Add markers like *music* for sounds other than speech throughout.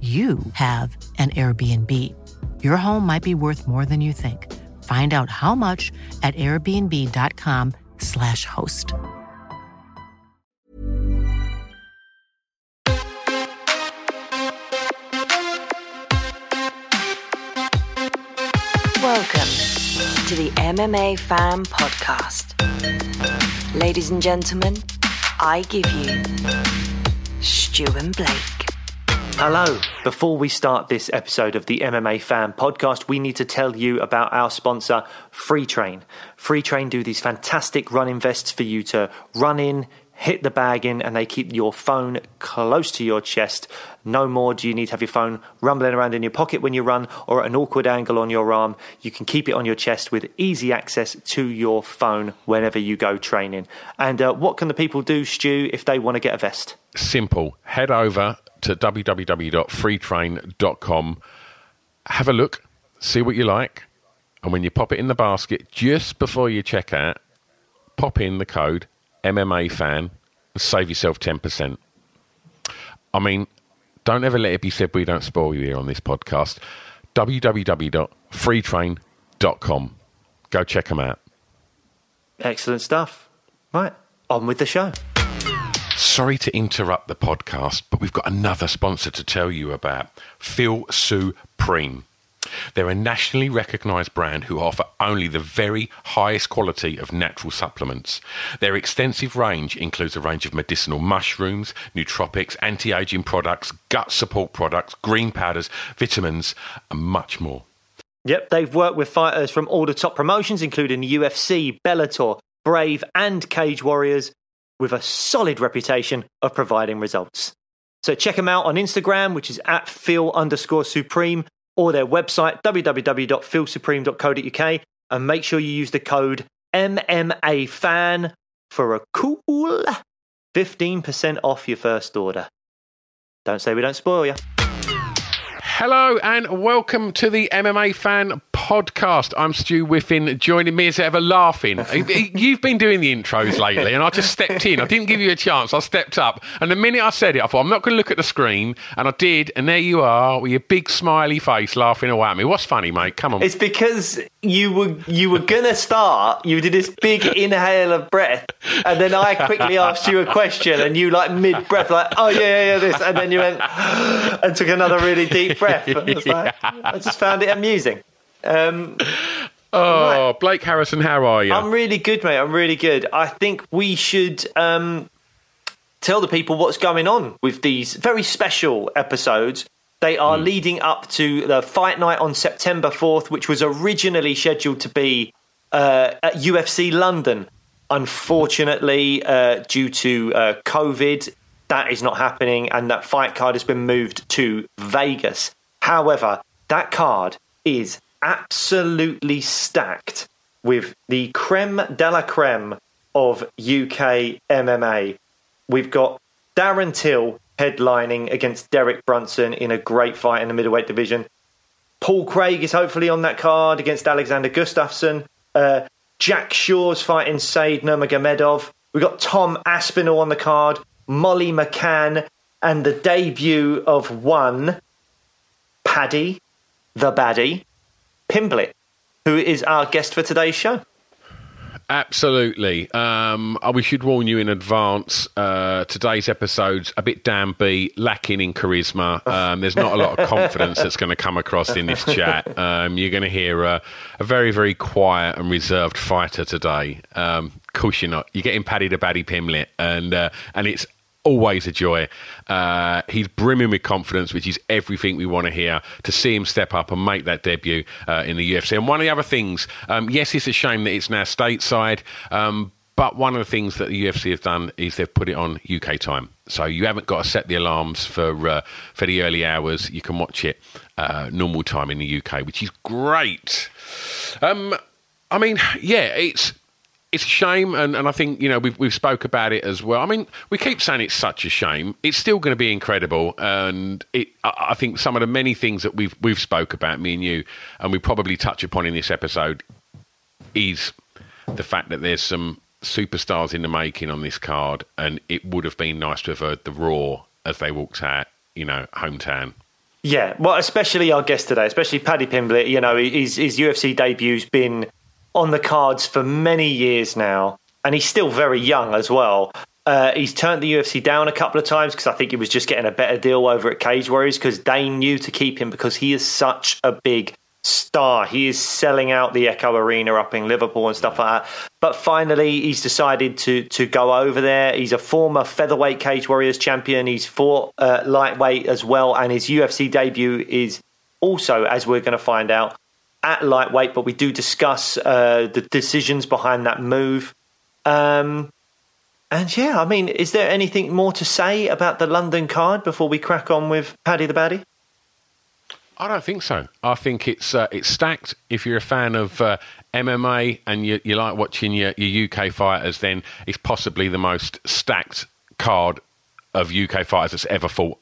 you have an Airbnb. Your home might be worth more than you think. Find out how much at airbnb.com/slash host. Welcome to the MMA Fan Podcast. Ladies and gentlemen, I give you Stu and Blake. Hello. Before we start this episode of the MMA Fan Podcast, we need to tell you about our sponsor, Free Train. Free Train do these fantastic running vests for you to run in, hit the bag in, and they keep your phone close to your chest. No more do you need to have your phone rumbling around in your pocket when you run or at an awkward angle on your arm. You can keep it on your chest with easy access to your phone whenever you go training. And uh, what can the people do, Stu, if they want to get a vest? Simple. Head over to www.freetrain.com. Have a look, see what you like, and when you pop it in the basket, just before you check out, pop in the code MMA fan and save yourself 10%. I mean, don't ever let it be said we don't spoil you here on this podcast. www.freetrain.com. Go check them out. Excellent stuff. Right, on with the show. Sorry to interrupt the podcast, but we've got another sponsor to tell you about Feel Supreme. They're a nationally recognised brand who offer only the very highest quality of natural supplements. Their extensive range includes a range of medicinal mushrooms, nootropics, anti aging products, gut support products, green powders, vitamins, and much more. Yep, they've worked with fighters from all the top promotions, including the UFC, Bellator, Brave, and Cage Warriors, with a solid reputation of providing results. So check them out on Instagram, which is at feel underscore supreme, or their website, www.feelsupreme.co.uk, and make sure you use the code MMAFAN for a cool 15% off your first order. Don't say we don't spoil you. Hello and welcome to the MMA Fan Podcast. I'm Stu Whiffin. Joining me as ever, laughing. *laughs* You've been doing the intros lately, and I just stepped in. I didn't give you a chance. I stepped up, and the minute I said it, I thought I'm not going to look at the screen, and I did. And there you are, with your big smiley face, laughing away at me. What's funny, mate? Come on. It's because you were you were gonna start. You did this big inhale of breath, and then I quickly asked you a question, and you like mid breath, like, "Oh yeah, yeah, yeah, this," and then you went *gasps* and took another really deep breath. Like, I just found it amusing. Um, oh, right. Blake Harrison, how are you? I'm really good, mate. I'm really good. I think we should um, tell the people what's going on with these very special episodes. They are mm. leading up to the fight night on September 4th, which was originally scheduled to be uh, at UFC London. Unfortunately, uh, due to uh, COVID, that is not happening, and that fight card has been moved to Vegas. However, that card is absolutely stacked with the creme de la creme of UK MMA. We've got Darren Till headlining against Derek Brunson in a great fight in the middleweight division. Paul Craig is hopefully on that card against Alexander Gustafsson. Uh, Jack Shore's fighting Said Nurmagomedov. We've got Tom Aspinall on the card, Molly McCann, and the debut of one Paddy, the baddie, Pimblett, who is our guest for today's show. Absolutely. Um, we should warn you in advance. Uh, today's episode's a bit downbeat, lacking in charisma. Um, there's not a lot of confidence that's going to come across in this chat. Um, you're going to hear a, a, very, very quiet and reserved fighter today. Um, of course, you're not. You're getting Paddy the Baddy Pimblett, and uh, and it's always a joy. Uh, he's brimming with confidence, which is everything we want to hear to see him step up and make that debut uh, in the UFC. And one of the other things, um, yes, it's a shame that it's now stateside. Um, but one of the things that the UFC have done is they've put it on UK time, so you haven't got to set the alarms for uh, for the early hours. You can watch it uh, normal time in the UK, which is great. Um, I mean, yeah, it's it's a shame, and, and I think you know we've we've spoke about it as well. I mean, we keep saying it's such a shame. It's still going to be incredible, and it. I, I think some of the many things that we've we've spoke about, me and you, and we probably touch upon in this episode, is the fact that there's some superstars in the making on this card, and it would have been nice to have heard the roar as they walked out, you know, hometown. Yeah, well, especially our guest today, especially Paddy Pimblett. You know, his his UFC debut's been on the cards for many years now, and he's still very young as well. Uh, he's turned the UFC down a couple of times because I think he was just getting a better deal over at Cage Warriors because Dane knew to keep him because he is such a big star. He is selling out the Echo Arena up in Liverpool and stuff like that. But finally, he's decided to to go over there. He's a former featherweight Cage Warriors champion. He's fought uh, lightweight as well, and his UFC debut is also, as we're going to find out, at lightweight, but we do discuss uh, the decisions behind that move. Um, and yeah, I mean, is there anything more to say about the London card before we crack on with Paddy the Baddy? I don't think so. I think it's uh, it's stacked. If you're a fan of uh, MMA and you, you like watching your, your UK fighters, then it's possibly the most stacked card of UK fighters that's ever fought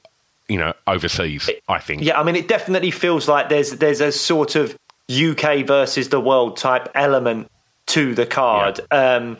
you know overseas i think yeah i mean it definitely feels like there's there's a sort of UK versus the world type element to the card. Yeah. Um,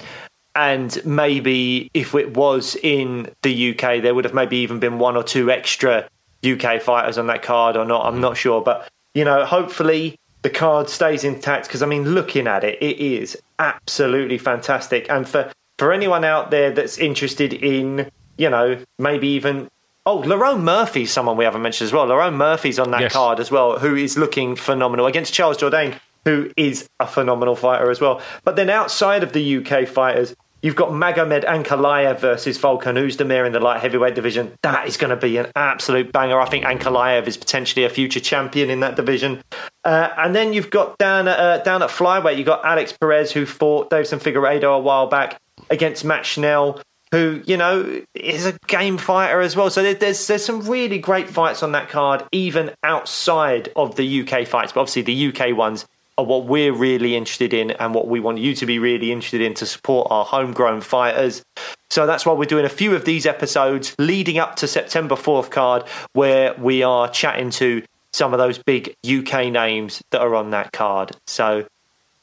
and maybe if it was in the UK, there would have maybe even been one or two extra UK fighters on that card or not. I'm not sure. But, you know, hopefully the card stays intact because, I mean, looking at it, it is absolutely fantastic. And for, for anyone out there that's interested in, you know, maybe even Oh, Lerone Murphy's someone we haven't mentioned as well. Lerone Murphy's on that yes. card as well, who is looking phenomenal against Charles Jourdain, who is a phenomenal fighter as well. But then outside of the UK fighters, you've got Magomed Ankalaev versus Volkan Oezdemir in the light heavyweight division. That is going to be an absolute banger. I think Ankalaev is potentially a future champion in that division. Uh, and then you've got down at, uh, down at flyweight, you've got Alex Perez, who fought Deiveson Figueiredo a while back against Matt Schnell who you know is a game fighter as well. So there's there's some really great fights on that card, even outside of the UK fights. But obviously, the UK ones are what we're really interested in, and what we want you to be really interested in to support our homegrown fighters. So that's why we're doing a few of these episodes leading up to September 4th card, where we are chatting to some of those big UK names that are on that card. So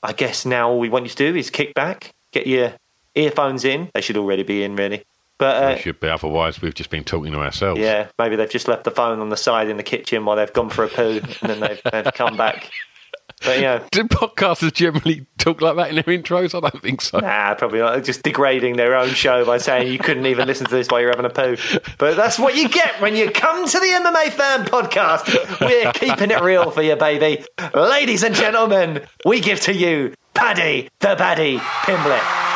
I guess now all we want you to do is kick back, get your earphones in. They should already be in, really. But uh, should be. Otherwise, we've just been talking to ourselves. Yeah, maybe they've just left the phone on the side in the kitchen while they've gone for a poo, and then they've, they've come back. But yeah, *laughs* do podcasters generally talk like that in their intros? I don't think so. Nah, probably not. They're just degrading their own show by saying you couldn't even listen to this while you're having a poo. But that's what you get when you come to the MMA Fan Podcast. We're keeping it real for you, baby. Ladies and gentlemen, we give to you Paddy the Baddy Pimblett.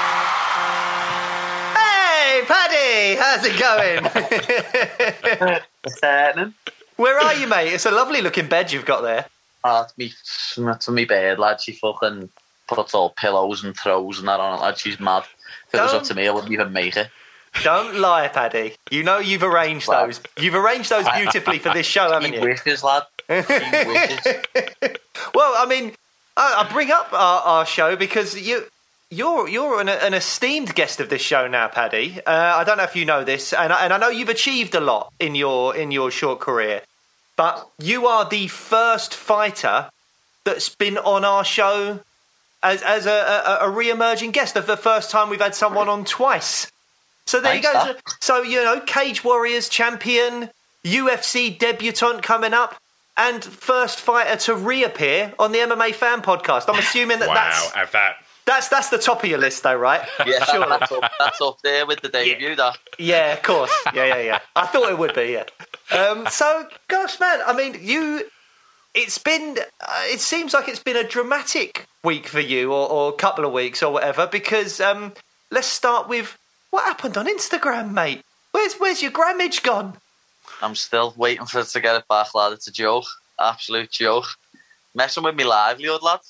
How's it going? What's happening? Where are you, mate? It's a lovely looking bed you've got there. Oh, it's me, it's me bed, lad. She fucking puts all pillows and throws and that on it, lad. She's mad. If it was up to me, I wouldn't even make it. Don't lie, Paddy. You know you've arranged well, those. You've arranged those beautifully for this *laughs* show, haven't you? Wishes, lad. *laughs* wishes. well, I mean, I, I bring up our, our show because you you're you're an, an, esteemed guest of this show now, Paddy. Uh, I don't know if you know this, and I, and I know you've achieved a lot in your in your short career, but you are the first fighter that's been on our show as as a, a, a re-emerging guest. Of the first time we've had someone on twice. So there Thanks, you go. So, so you know, Cage Warriors champion, UFC debutant coming up and first fighter to reappear on the MMA Fan Podcast. I'm assuming that wow, that's that That's that's the top of your list, though, right? *laughs* Yeah, Sure. that's, up, that's up there with the debut. That Yeah, of course. Yeah, yeah, yeah. I thought it would be. Yeah. Um, so, gosh, man. I mean, you. It's been. Uh, it seems like it's been a dramatic week for you, or, or couple of weeks, or whatever. Because um, let's start with what happened on Instagram, mate. Where's Where's your grammage gone? I'm still waiting for it to get it back, lad. It's a joke, absolute joke. Messing with me livelihood, lad.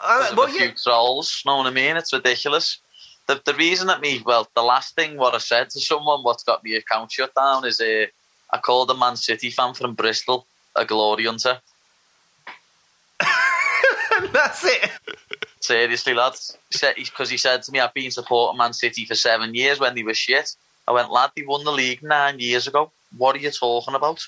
Uh, well, a few yeah. trolls. Know what I mean? It's ridiculous. The the reason that me well, the last thing what I said to someone what's got me account shut down is uh, I called a Man City fan from Bristol a glory hunter. *laughs* That's it. Seriously, lads. Because he said to me, I've been supporting Man City for seven years when they were shit. I went, lad, they won the league nine years ago. What are you talking about?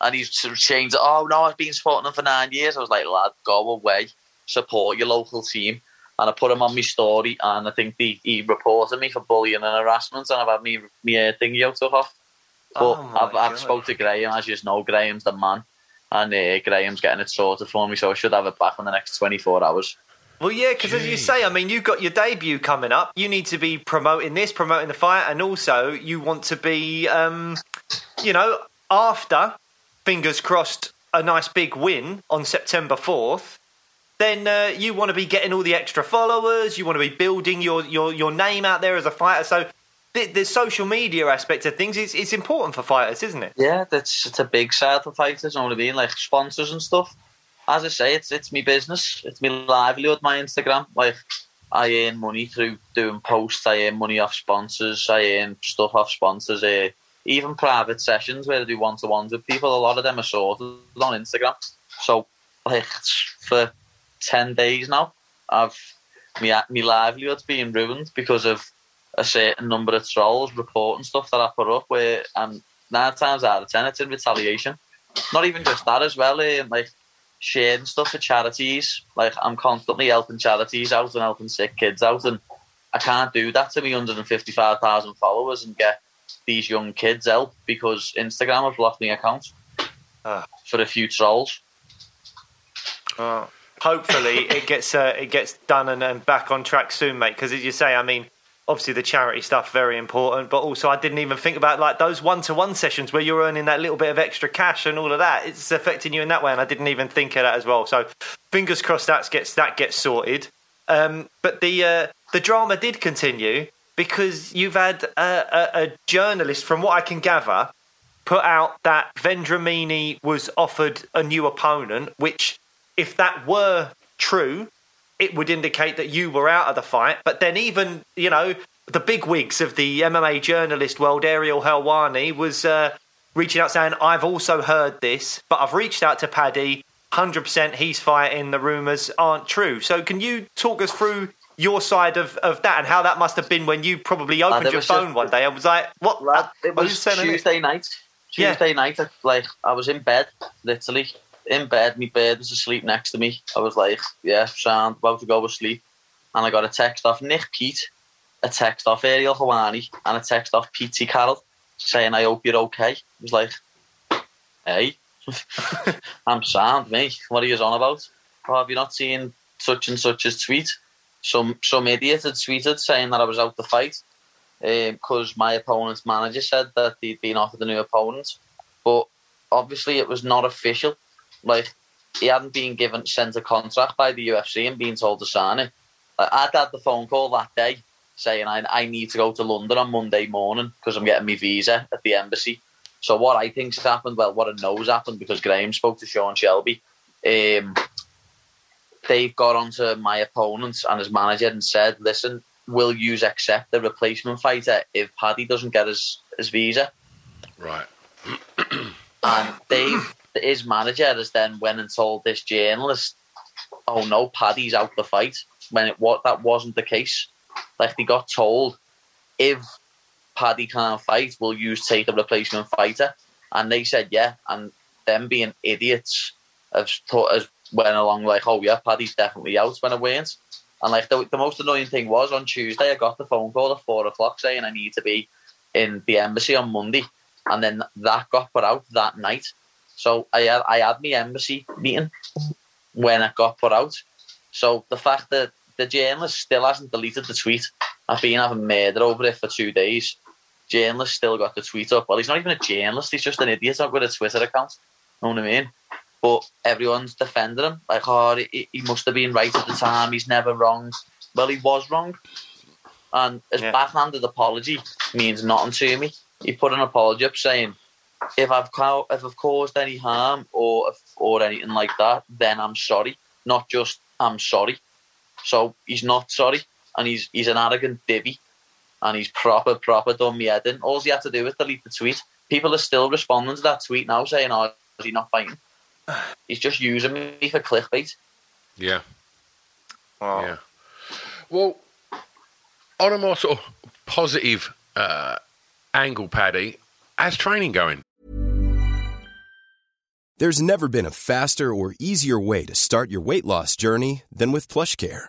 And he's sort of changed it. Oh, no, I've been supporting them for nine years. I was like, lad, go away. Support your local team. And I put him on my story, and I think he, he reported me for bullying and harassment, and I've had me, me uh, thingy out took off. But Oh I've, I've spoke to Graham, as you know, Graham's the man. And uh, Graham's getting it sorted for me, so I should have it back in the next 24 hours. Well, yeah, because as you say, I mean, you've got your debut coming up. You need to be promoting this, promoting the fight, and also you want to be, um, you know, after, fingers crossed, a nice big win on September 4th. Then uh, you want to be getting all the extra followers. You want to be building your, your, your name out there as a fighter. So the, the social media aspect of things is it's important for fighters, isn't it? Yeah, that's it's a big side for fighters. You know what I mean? Like sponsors and stuff. As I say, it's it's my business. It's my livelihood. My Instagram. Like I earn money through doing posts. I earn money off sponsors. I earn stuff off sponsors. Uh, even private sessions where I do one to ones with people. A lot of them are sorted on Instagram. So like for ten days now, I've my my livelihood's being ruined because of a certain number of trolls reporting stuff that I put up where I'm nine times out of ten it's in retaliation. Not even just that as well, eh, like sharing stuff for charities. Like I'm constantly helping charities out and helping sick kids out and I can't do that to me 155,000 followers and get these young kids help because Instagram have blocked my account Ah. for a few trolls. hopefully it *laughs* gets uh, it gets done and, and back on track soon, mate. Because as you say, I mean, obviously the charity stuff very important, but also I didn't even think about like those one to one sessions where you're earning that little bit of extra cash and all of that. It's affecting you in that way, and I didn't even think of that as well. So fingers crossed that gets that gets sorted. Um, but the uh, the drama did continue because you've had a, a, a journalist, from what I can gather, put out that Vendramini was offered a new opponent, which, if that were true, it would indicate that you were out of the fight. But then, even you know, the big wigs of the MMA journalist world, Ariel Helwani, was uh, reaching out saying, "I've also heard this, but I've reached out to Paddy. Hundred percent, he's fighting. The rumours aren't true. So, can you talk us through?" Your side of, of that and how that must have been when you probably opened your phone a- one day. and was like, "What? Lad, it What are you was? Tuesday night. Yeah. Tuesday night, I- like I was in bed, literally in bed. My bed was asleep next to me. I was like, yeah, sound about to go to sleep, and I got a text off Nick Peet, a text off Ariel Helwani, and a text off Pete Carroll saying, "I hope you're okay." I was like, hey, *laughs* I'm sound, mate. What are you on about? Oh, have you not seen such and such as tweet? Some some idiot had tweeted saying that I was out the fight because my opponent's manager said that he'd been offered a new opponent, but obviously it was not official. Like he hadn't been given sent a contract by the UFC and been told to sign it. Like, I'd had the phone call that day saying I, I need to go to London on Monday morning because I'm getting my visa at the embassy. So what I think's happened, well, what I know's happened because Graham spoke to Sean Shelby. Um, they've got onto my opponent and his manager and said, "Listen, will you accept the replacement fighter if Paddy doesn't get his, his visa?" Right. *clears throat* And Dave, his manager, has then went and told this journalist, "Oh no, Paddy's out the fight." When it what that wasn't the case. Like they got told, if Paddy can't fight, will you take a replacement fighter? And they said yeah. And them being idiots have thought has went along like, oh yeah, Paddy's definitely out when it weren't. And like the, the most annoying thing was on Tuesday, I got the phone call at four o'clock saying I need to be in the embassy on Monday, and then that got put out that night. So I had I had my embassy meeting when it got put out. So the fact that the journalist still hasn't deleted the tweet, I've been having murder over it for two days. Journalist still got the tweet up. Well, he's not even a journalist. He's just an idiot. I've got a Twitter account. Know what I mean? But everyone's defending him. Like, oh, he, he must have been right at the time. He's never wrong. Well, he was wrong. And his Yeah. backhanded apology means nothing to me. He put an apology up saying, if I've co- if I've caused any harm or if, or anything like that, then I'm sorry. Not just I'm sorry. So he's not sorry, and he's he's an arrogant divvy, and he's proper proper done me head in. All he had to do was delete the tweet. People are still responding to that tweet now, saying, "Oh, is he not fighting?" He's just using me for clickbait. Yeah. Oh. Yeah. Well, on a more sort of positive uh, angle, Paddy, how's training going? There's never been a faster or easier way to start your weight loss journey than with PlushCare.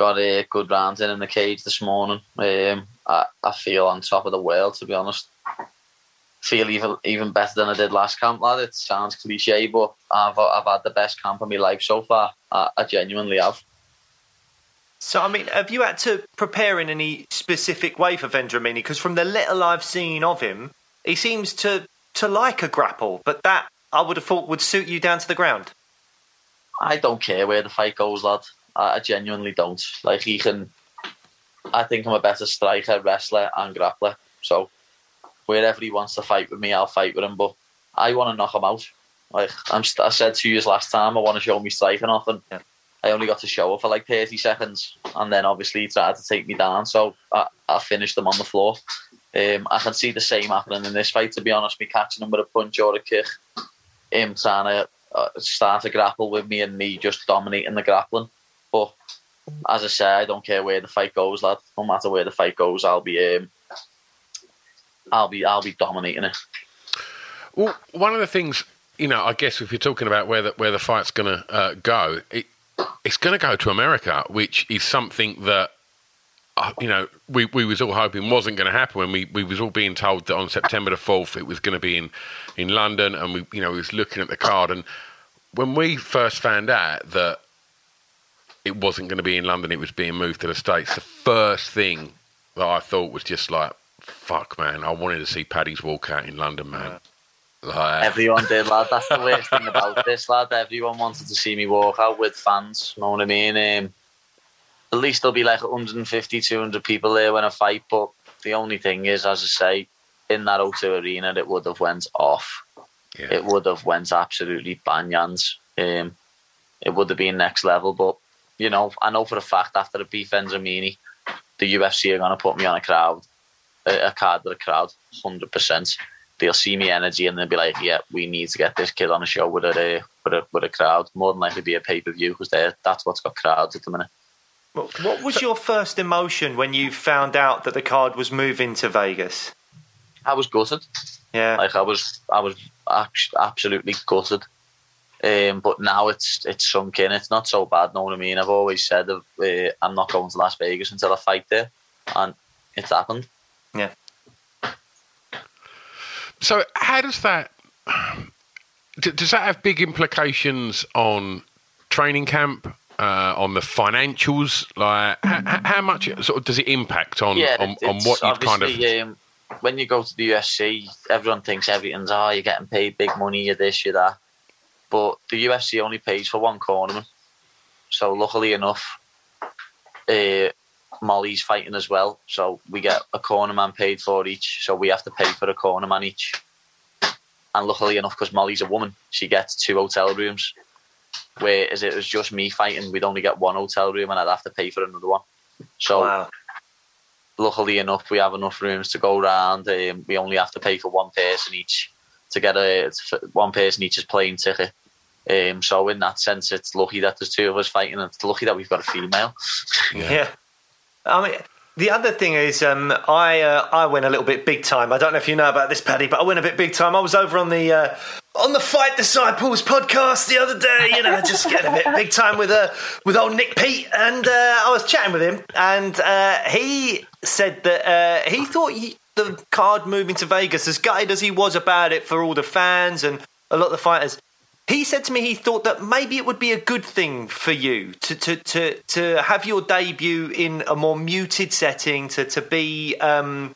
Got a good round in in the cage this morning. Um, I, I feel on top of the world, to be honest. Feel even even better than I did last camp, lad. It sounds cliche, but I've I've had the best camp of my life so far. I, I genuinely have. So, I mean, have you had to prepare in any specific way for Vendramini? Because from the little I've seen of him, he seems to, to like a grapple, but that I would have thought would suit you down to the ground. I don't care where the fight goes, lad. I, I genuinely don't. Like he can. I think I'm a better striker, wrestler, and grappler. So wherever he wants to fight with me, I'll fight with him. But I want to knock him out. Like I'm, I said to you last time, I want to show me striking off, and Yeah. I only got to show it for like 30 seconds, and then obviously he tried to take me down. So I, I finished him on the floor. Um, I can see the same happening in this fight. To be honest, me catching him with a punch or a kick, him trying to uh, start a grapple with me, and me just dominating the grappling. But as I say, I don't care where the fight goes, lad. No matter where the fight goes, I'll be, um, I'll be, I'll be dominating it. Well, one of the things, you know, I guess if you're talking about where the, where the fight's going to uh, go, it, it's going to go to America, which is something that, uh, you know, we, we was all hoping wasn't going to happen when we, we was all being told that on September the 4th it was going to be in, in London and we, you know, we was looking at the card and when we first found out that it wasn't going to be in London, it was being moved to the States, the first thing that I thought was just like, fuck, man, I wanted to see Paddy's walkout in London, man. Like, Everyone did, lad. That's the worst thing *laughs* about this, lad. Everyone wanted to see me walk out with fans. You know what I mean? Um, at least there'll be like 150, 200 people there when I fight. But the only thing is, as I say, in that O2 arena, it would have went off. yeah. It would have went absolutely banyans. Um, it would have been next level. But you know, I know for a fact after the beef ends, Ramini, the UFC are going to put me on a crowd, a, a card with a crowd, hundred percent. They'll see me energy and they'll be like, "Yeah, we need to get this kid on a show with a with a with a crowd. More than likely be a pay per view because that's what's got crowds at the minute." What what was your first emotion when you found out that the card was moving to Vegas? I was gutted. Yeah. Like I was, I was absolutely gutted. Um, but now it's it's sunk in. It's not so bad. Know what I mean? I've always said uh, I'm not going to Las Vegas until I fight there, and it's happened. Yeah. So, how does that? Does that have big implications on training camp, uh, on the financials? Like, h- h- how much sort of does it impact on yeah, on, on what you've kind of? obviously, Um, when you go to the UFC, everyone thinks everything's oh, you're getting paid big money, you're this, you're that. But the UFC only pays for one cornerman. So luckily enough, uh, Molly's fighting as well. So we get a cornerman paid for each. So we have to pay for a cornerman each. And luckily enough, because Molly's a woman, she gets two hotel rooms. Whereas it was just me fighting, we'd only get one hotel room and I'd have to pay for another one. So Wow. luckily enough, we have enough rooms to go around. Um, we only have to pay for one person each to get a one person each's plane ticket. Um, so in that sense, it's lucky that there's two of us fighting, and it's lucky that we've got a female. Yeah. I mean, the other thing is, um, I uh, I went a little bit big time. I don't know if you know about this, Paddy, but I went a bit big time. I was over on the uh, on the Fight Disciples podcast the other day. You know, just getting a bit *laughs* big time with uh, with old Nick Peet, and uh, I was chatting with him, and uh, he said that uh, he thought he, the card moving to Vegas, as gutted as he was about it for all the fans and a lot of the fighters, he said to me he thought that maybe it would be a good thing for you to to to, to have your debut in a more muted setting, to to be um,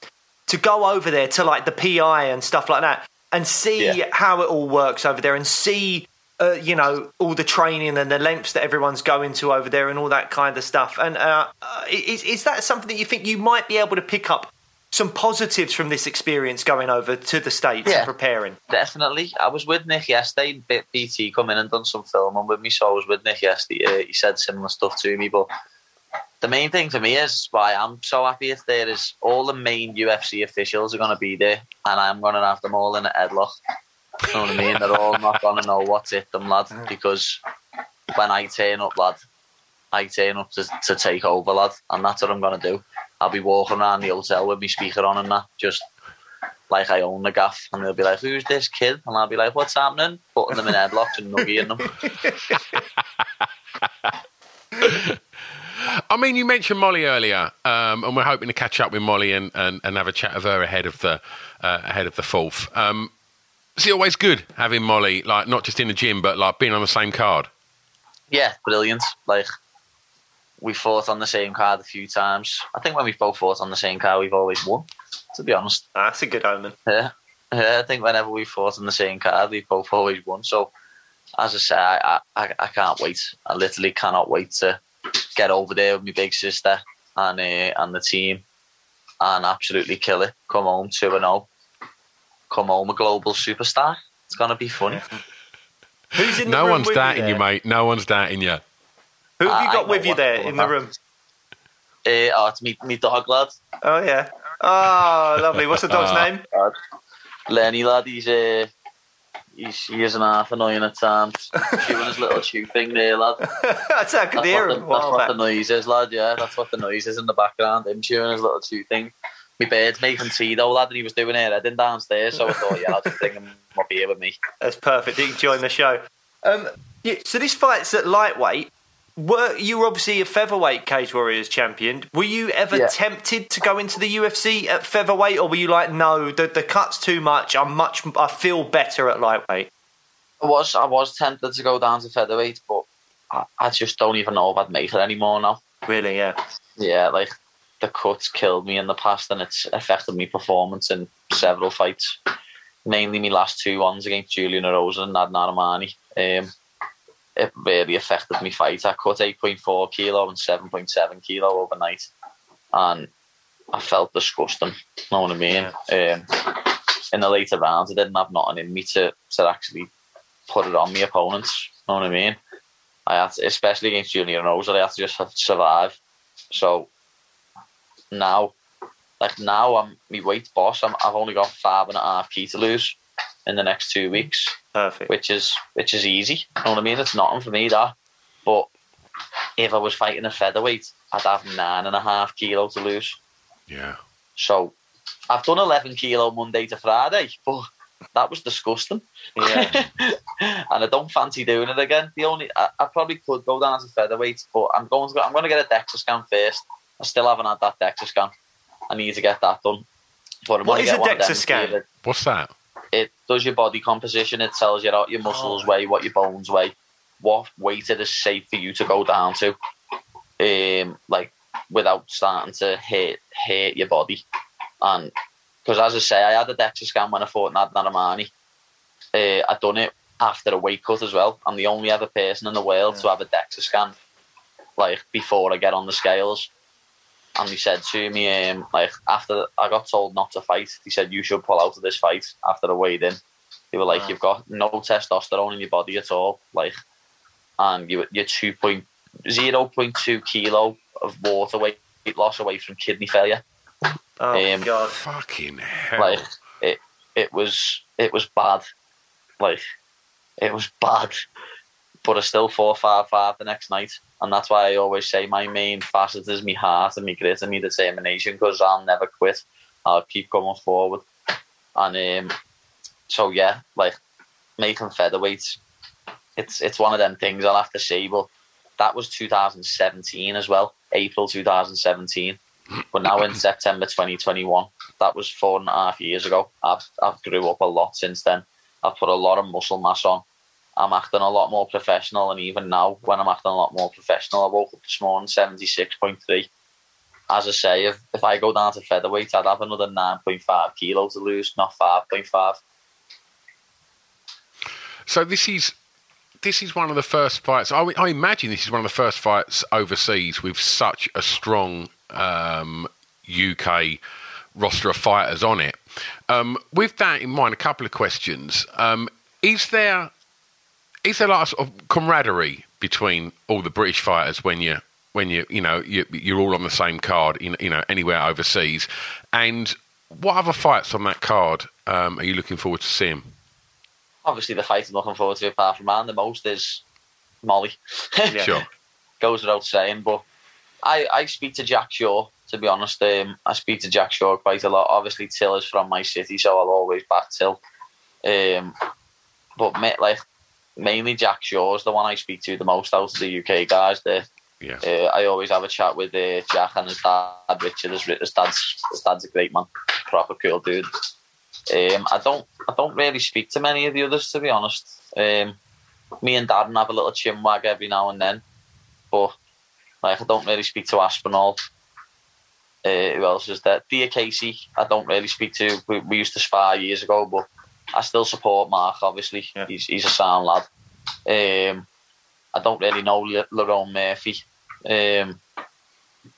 to go over there to like the PI and stuff like that, and see Yeah. how it all works over there, and see. Uh, you know all the training and the lengths that everyone's going to over there and all that kind of stuff and uh, uh, is, is that something that you think you might be able to pick up some positives from this experience going over to the states Yeah. and preparing Definitely, I was with Nick yesterday. B- BT come in and done some filming with me, so I was with Nick yesterday. Uh, he said similar stuff to me, but the main thing for me is why I'm so happy if there is all the main UFC officials are going to be there, and I'm going to have them all in a headlock. You know what I mean? They're all not going to know what's hit them, lad, because when I turn up, lad, I turn up to, to take over, lad, and that's what I'm going to do. I'll be walking around the hotel with my speaker on and that, just like I own the gaff, and they'll be like, "Who's this kid?" And I'll be like, "What's happening?" Putting them in headlocks and nugging them. *laughs* I mean, you mentioned Molly earlier, um, and we're hoping to catch up with Molly and, and, and have a chat of her ahead of the uh, ahead of the fourth. Um, is it always good having Molly, like not just in the gym, but like being on the same card? Yeah, brilliant. Like we fought on the same card a few times. I think when we've both fought on the same card, we've always won. To be honest, that's a good omen yeah, yeah. I think whenever we fought on the same card, we've both always won. So, as I say, I, I, I can't wait. I literally cannot wait to get over there with my big sister and uh, and the team and absolutely kill it. Come home two and zero. Come home a global superstar. It's gonna be funny. *laughs* who's in the No room one's with doubting you, there? mate. No one's doubting you. Who have you got know with you there in the room? Uh, oh, it's me, me dog lad. Oh yeah. Oh, lovely. What's the dog's *laughs* Ah. name? Lenny lad, he's uh, he's he is an half annoying at times. Chewing his little chew thing there, lad. *laughs* that's how I could That's, hear what the, him. that's Wow, what the noise is, lad. Yeah, that's what the noise is in the background. Him chewing his little chew thing. My bird's making tea though, lad, and he was doing it heading downstairs. So I thought, yeah, I'll just bring him up here with me. That's perfect. He can join the show. Um, yeah, so this fight's at lightweight. Were you were obviously a featherweight Cage Warriors champion? Were you ever Yeah. tempted to go into the UFC at featherweight, or were you like, no, the the cut's too much. I'm much. I feel better at lightweight. I was I was tempted to go down to featherweight, but I, I just don't even know if I'd make it anymore now. Really, yeah. Yeah, like the cuts killed me in the past, and it's affected my performance in several fights. Mainly my last two ones against Julian Rosa and Nad Narimani. Um, it really affected me fight. I cut 8.4 kilo and 7.7 kilo overnight, and I felt disgusting. Know what I mean? Um, in the later rounds, I didn't have nothing in me to, to actually put it on my opponents. You Know what I mean? I had to, especially against Julian Rosa, I had to just have to survive. So now, like now, I'm my weight boss. I'm, I've only got five and a half key to lose in the next two weeks, Perfect. which is which is easy. You know what I mean? It's nothing for me that, but if I was fighting a featherweight, I'd have nine and a half kilo to lose. Yeah. So I've done 11 kilo Monday to Friday, but that was disgusting. Yeah. *laughs* and I don't fancy doing it again. The only I, I probably could go down to featherweight, but I'm going to I'm going to get a DEXA scan first. I still haven't had that DEXA scan. I need to get that done. But I'm What gonna get a one of them DEXA scan? What's that? It does your body composition. It tells you what your muscles weigh, what your bones weigh, what weight it is safe for you to go down to, um, like without starting to hurt hurt your body. And because as I say, I had a DEXA scan when I fought Nad Narimani. Uh, I'd done it after a weight cut as well. I'm the only other person in the world to have a DEXA scan, like before I get on the scales. And he said to me, um, like after I got told not to fight, he said you should pull out of this fight after I weighed in. They were like, Wow. you've got no testosterone in your body at all, like, and you you're two point zero point two kilo of water weight loss away from kidney failure. Oh Um, god. Fucking hell. Like it, it was it was bad. Like it was bad. But I still fought five five the next night, and that's why I always say my main facet is my heart and my grit and my determination. Because I'll never quit. I'll keep going forward. And um, so yeah, like making featherweights, it's it's one of them things I'll have to say. But that was 2017 as well, April 2017. But now in September 2021, that was four and a half years ago. I've I've grew up a lot since then. I've put a lot of muscle mass on. I'm acting a lot more professional, and even now, when I'm acting a lot more professional, I woke up this morning 76.3. As I say, if, if I go down to featherweight, I'd have another 9.5 kilos to lose, not 5.5. So this is this is one of the first fights. I, I imagine this is one of the first fights overseas with such a strong um, UK roster of fighters on it. Um, with that in mind, a couple of questions. Um, is there is there like a sort of camaraderie between all the British fighters when you when you you know you, you're all on the same card in you know anywhere overseas? And what other fights on that card um, are you looking forward to seeing? Obviously, the fight I'm looking forward to, apart from man, the most is Molly. *laughs* Sure. Goes without saying, but I, I speak to Jack Shore, to be honest. Um, I speak to Jack Shore quite a lot. Obviously, Till is from my city, so I'll always back Till. Um, but ma- like mainly Jack Shore's the one I speak to the most out of the UK guys. There, Yeah. uh, I always have a chat with uh, Jack and his dad, Richard. His, his dad's his dad's a great man, proper cool dude. Um, I don't I don't really speak to many of the others to be honest. Um, me and Dad have a little chin wag every now and then, but like I don't really speak to Aspinall. Uh, who else is there? Dia Casey. I don't really speak to. We, we used to spar years ago, but I still support Mark. Obviously, Yeah. he's he's a sound lad. Um, I don't really know Le- Lerone Murphy. Um,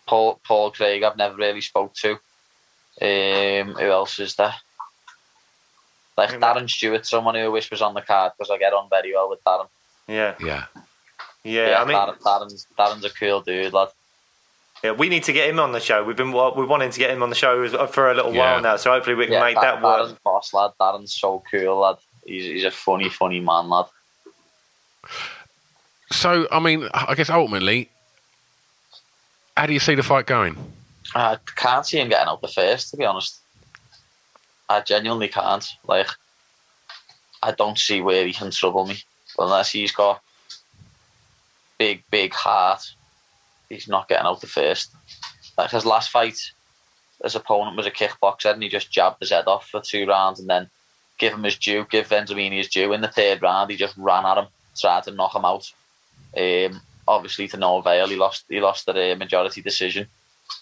Paul Paul Craig. I've never really spoke to. Um, who else is there? Like Yeah. Darren Stewart, someone who whispers on the card because I get on very well with Darren. Yeah. Yeah. Yeah. I mean, Darren, Darren's, Darren's a cool dude, lad. Yeah, we need to get him on the show. We've been we're wanting to get him on the show uh, for a little Yeah. while now, so hopefully we can Yeah, make Dar- that work. Darren's boss, lad. Darren's so cool, lad. He's, he's a funny, funny man, lad. So, I mean, I guess ultimately, how do you see the fight going? I can't see him getting out the first, to be honest. I genuinely can't. Like, I don't see where he can trouble me unless he's got big, big heart. He's not getting out the first. Like his last fight, his opponent was a kickboxer, and he just jabbed his head off for two rounds, and then give him his due, give Vendramini his due. In the third round, he just ran at him, tried to knock him out. Um, obviously, to no avail. He lost. He lost the uh, majority decision,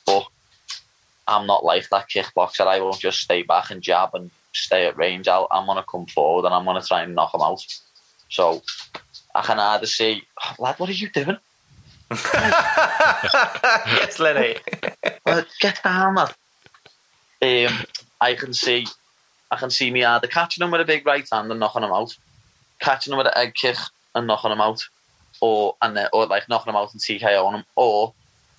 but I'm not like that kickboxer. I won't just stay back and jab and stay at range. I'm going to come forward and I'm to try and knock him out. So I can either say, lad, what are you doing? Yes, Lenny. Uh, get down, lad. Um, I can see, I can see me either catching him with a big right hand and knocking him out, catching him with an egg kick and knocking him out, or and then, or like knocking him out and TKO him, or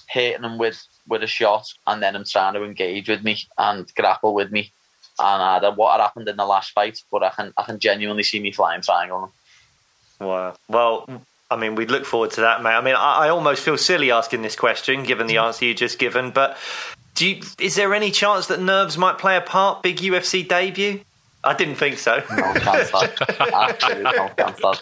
hitting him with with a shot and then him trying to engage with me and grapple with me. And either what had happened in the last fight, but I can I can genuinely see me flying triangle. Wow. Well, I mean, we'd look forward to that, mate. I mean, I, I almost feel silly asking this question, given the mm. answer you just given. But do you, is there any chance that nerves might play a part? Big UFC debut? I didn't think so. No chance, lad. Absolutely no *laughs* chance, lad.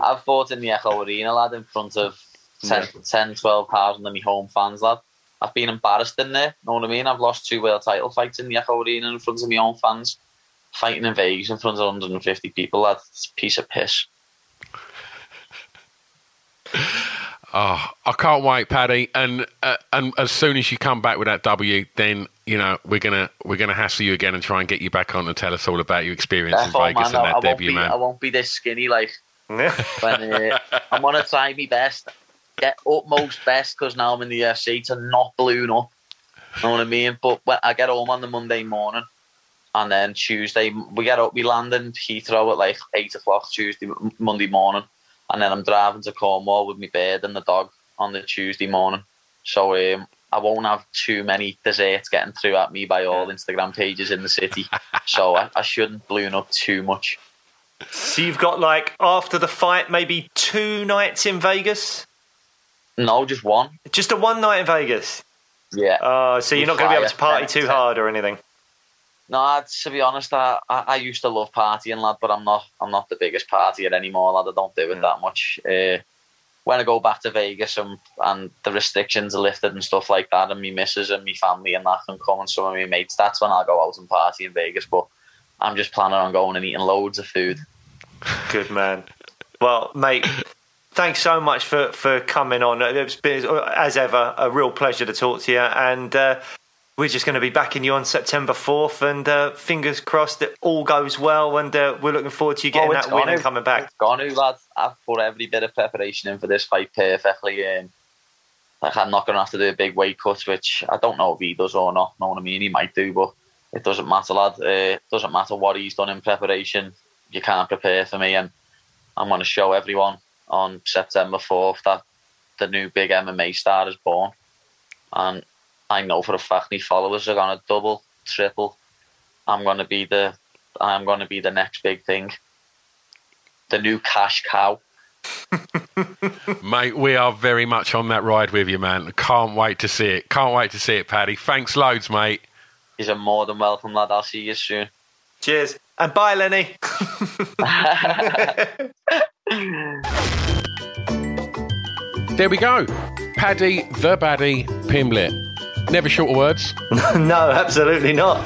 I've fought in the Echo Arena, lad, in front of 10, 10 12,000 of my home fans, lad. I've been embarrassed in there, know what I mean? I've lost two world title fights in the Echo Arena in front of my own fans. Fighting in Vegas in front of 150 people, lad. It's a piece of piss. Oh, I can't wait, Paddy. And uh, and as soon as you come back with that W, then you know we're gonna we're gonna hassle you again and try and get you back on and tell us all about your experience in Vegas man, and that I won't debut, be, man. I won't be this skinny, like, *laughs* when uh, I'm gonna try my best, get utmost best, because now I'm in the UFC to not balloon up. You Know what I mean? But when I get home on the Monday morning, and then Tuesday we get up, we land in Heathrow at like eight o'clock Tuesday, Monday morning, and then I'm driving to Cornwall with my bird and the dog on the Tuesday morning. So um, I won't have too many desserts getting through at me by all Instagram pages in the city. *laughs* so I, I shouldn't balloon up too much. So you've got like after the fight, maybe two nights in Vegas. No, just one. Just a one night in Vegas. Yeah. Oh, so you're not going to be able to party too hard or anything. No, to be honest, I, I, I used to love partying, lad, but I'm not I'm not the biggest partier anymore, lad. I don't do it that much. Uh, when I go back to Vegas and and the restrictions are lifted and stuff like that, and me missus and me family and that can come and some of my mates, that's when I'll go out and party in Vegas. But I'm just planning on going and eating loads of food. Good man. Well, mate, thanks so much for, for coming on. It's been, as ever, a real pleasure to talk to you. And uh, we're just going to be backing you on September 4th. And uh, fingers crossed that all goes well. And uh, we're looking forward to you getting Oh, that win and coming back. It's gonna, lad. I've put every bit of preparation in for this fight perfectly. Um, like I'm not gonna have to do a big weight cut, which I don't know if he does or not. Know what I mean? He might do, but it doesn't matter, lad. Uh, it doesn't matter what he's done in preparation. You can't prepare for me, and I'm gonna show everyone on September 4th that the new big MMA star is born. And I know for a fact my followers are gonna double, triple. I'm gonna be the I'm gonna be the next big thing. The new cash cow. *laughs* Mate, we are very much on that ride with you, man. Can't wait to see it. Can't wait to see it, Paddy. Thanks loads, mate. He's a more than welcome lad. I'll see you soon. Cheers. And bye, Lenny. *laughs* There we go. Paddy the Baddy Pimblett. Never short of words. *laughs* no, absolutely not.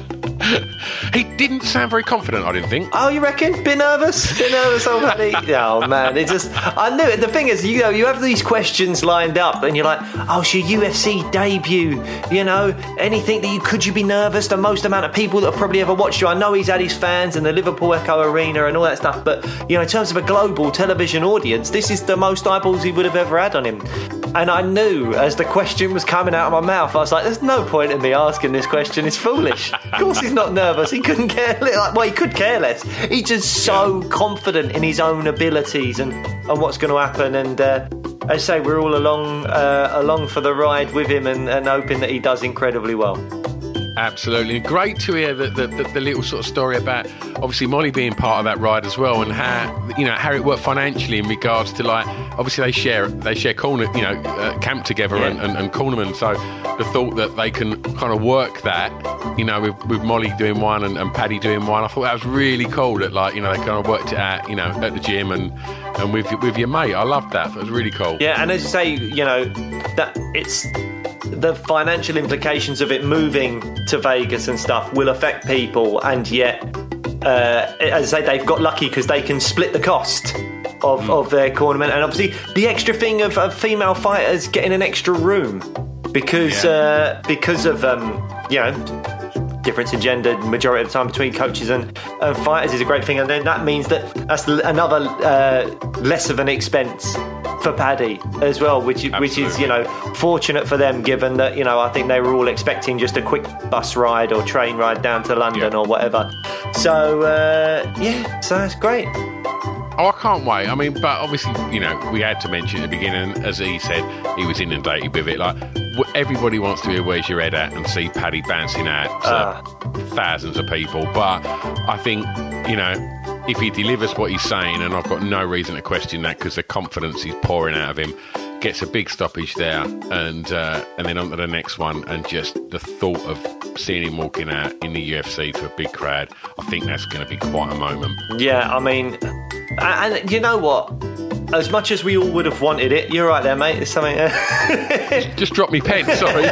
*laughs* *laughs* He didn't sound very confident, I didn't think. Oh, you reckon? Bit nervous? Bit nervous already? *laughs* oh man, it just I knew it. The thing is, you know, you have these questions lined up, and you're like, "Oh, it's your UFC debut." You know, anything that you could you be nervous? The most amount of people that have probably ever watched you. I know he's had his fans in the Liverpool Echo Arena and all that stuff, but you know, in terms of a global television audience, this is the most eyeballs he would have ever had on him. And I knew as the question was coming out of my mouth, I was like, "There's no point in me asking this question. It's foolish." Of course, he's not nervous. He couldn't care. Like, well, he could care less. He's just so confident in his own abilities and, and what's going to happen. And uh, as I say, we're all along uh, along for the ride with him and, and hoping that he does incredibly well. Absolutely. Great to hear the, the, the, the little sort of story about obviously Molly being part of that ride as well and how you know how it worked financially in regards to like obviously they share they share corner you know uh, camp together and, and, and Cornerman. So the thought that they can kind of work that you know with, with Molly doing one and, and Paddy doing one I thought that was really cool that like you know they kind of worked it out you know at the gym and and with with your mate. I loved that. It was really cool. Yeah, and as you say, you know, that it's the financial implications of it moving to Vegas and stuff will affect people, and yet, uh, as I say, they've got lucky because they can split the cost. Of, of their tournament, and obviously the extra thing of, of female fighters getting an extra room because uh, because of um, you know difference in gender majority of the time between coaches and, and fighters is a great thing. And then that means that that's another uh, less of an expense for Paddy as well which which is you know fortunate for them given that you know I think they were all expecting just a quick bus ride or train ride down to London or whatever. So uh, yeah so that's great Oh, I can't wait. I mean, but obviously, you know, we had to mention at the beginning, as he said, he was inundated with it. Like, everybody wants to hear where's your head at and see Paddy bouncing out to Ah. thousands of people. But I think, you know, if he delivers what he's saying, and I've got no reason to question that because the confidence he's pouring out of him, gets a big stoppage there, and uh, and then on to the next one, and just the thought of seeing him walking out in the UFC to a big crowd, I think that's going to be quite a moment. Yeah, I mean, and, you know what? As much as we all would have wanted it, you're right there, mate. There's something. Just drop me pen. Sorry. Is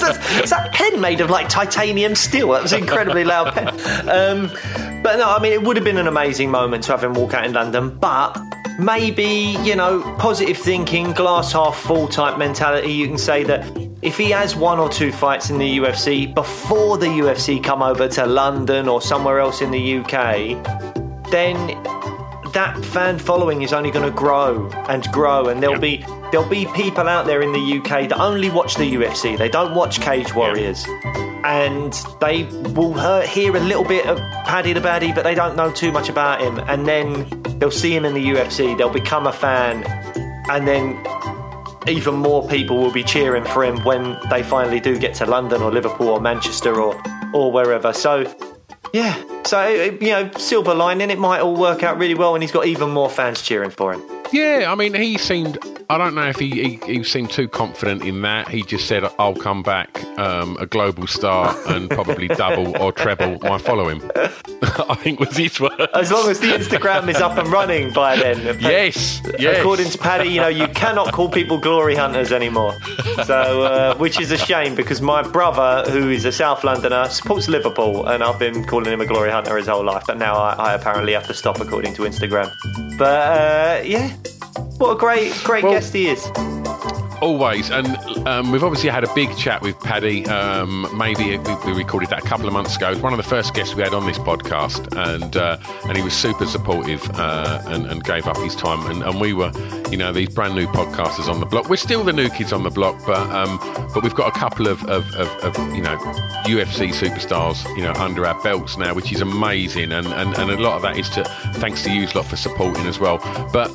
that- is that pen made of like titanium steel? That was an incredibly loud pen. Um, but no, I mean, it would have been an amazing moment to have him walk out in London. But maybe, you know, positive thinking, glass half full type mentality, you can say that if he has one or two fights in the UFC before the UFC come over to London or somewhere else in the UK, then that fan following is only going to grow and grow, and there'll be there'll be people out there in the UK that only watch the UFC. They don't watch Cage Warriors, and they will hear, hear a little bit of Paddy the Baddy, but they don't know too much about him. And then they'll see him in the UFC. They'll become a fan, and then even more people will be cheering for him when they finally do get to London or Liverpool or Manchester or or wherever. So yeah, so uh, you know, silver lining, it might all work out really well, and he's got even more fans cheering for him. Yeah, I mean, he seemed. I don't know if he, he, he seemed too confident in that. He just said, "I'll come back, um, a global star, and probably double or treble my following." *laughs* I think was his word. As long as the Instagram is up and running by then. Yes, yes. According to Paddy, you know, you cannot call people glory hunters anymore. So, uh, which is a shame because my brother, who is a South Londoner, supports Liverpool, and I've been calling him a glory hunter his whole life. But now I, I apparently have to stop, according to Instagram. But uh, yeah, what a great, great Well- guest he is. Always, and um, we've obviously had a big chat with Paddy. Um, maybe we, we recorded that a couple of months ago. One of the first guests we had on this podcast, and uh, and he was super supportive uh, and, and gave up his time. And, and we were, you know, these brand new podcasters on the block. We're still the new kids on the block, but um, but we've got a couple of, of, of, of you know UFC superstars, you know, under our belts now, which is amazing. And, and, and a lot of that is to thanks to you lot for supporting as well. But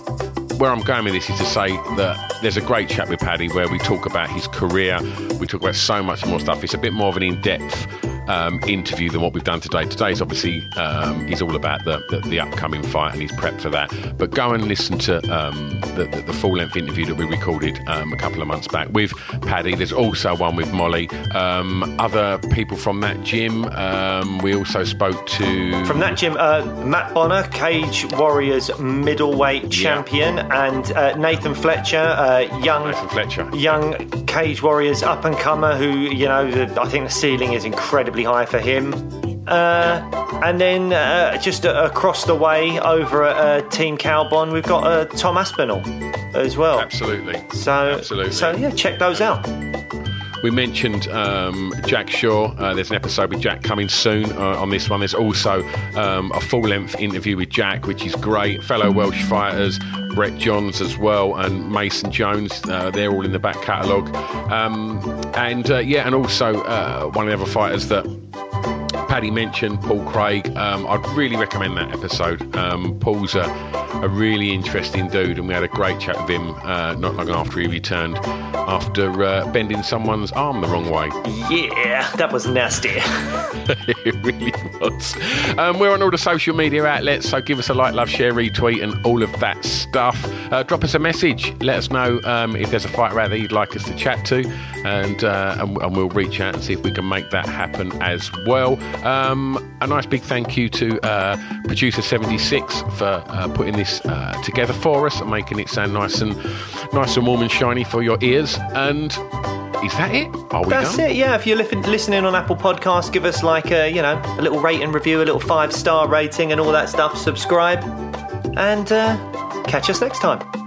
where I'm going with this is to say that there's a great chat with Paddy where we talk about his career, we talk about so much more stuff. It's a bit more of an in-depth um, interview than what we've done today. Today's obviously um, he's all about the, the, the upcoming fight and he's prepped for that. But go and listen to um, the, the, the full-length interview that we recorded um, a couple of months back with Paddy. There's also one with Molly. Um, other people from that gym. Um, we also spoke to From that gym, uh, Matt Bonner, Cage Warriors middleweight champion, and uh, Nathan Fletcher, uh, young Nathan Fletcher. young Cage Warriors up and comer. Who you know, the, I think the ceiling is incredibly high for him. Uh, and then uh, just across the way over at uh, Team Kaobon, we've got uh, Tom Aspinall as well. Absolutely. So, Absolutely. so yeah, check those out. We mentioned um, Jack Shore. Uh, there's an episode with Jack coming soon uh, on this one. There's also um, a full length interview with Jack, which is great. Fellow Welsh fighters, Brett Johns as well, and Mason Jones. Uh, they're all in the back catalogue. Um, and uh, yeah, and also uh, one of the other fighters that Paddy mentioned, Paul Craig. Um, I'd really recommend that episode. Um, Paul's a, a really interesting dude, and we had a great chat with him uh, not long after he returned after uh, bending someone's arm the wrong way. Yeah, that was nasty. *laughs* it really was. Um, we're on all the social media outlets, so give us a like, love, share, retweet, and all of that stuff. Uh, drop us a message. Let us know um, if there's a fighter out there you'd like us to chat to, and, uh, and and we'll reach out and see if we can make that happen as well. Um, a nice big thank you to uh, producer 76 for uh, putting this uh, together for us and making it sound nice and nice and warm and shiny for your ears. And is that it? Are we That's done? it. Yeah, if you're li- listening on Apple Podcasts, give us like a you know a little rate and review, a little five star rating, and all that stuff. Subscribe, and uh, catch us next time.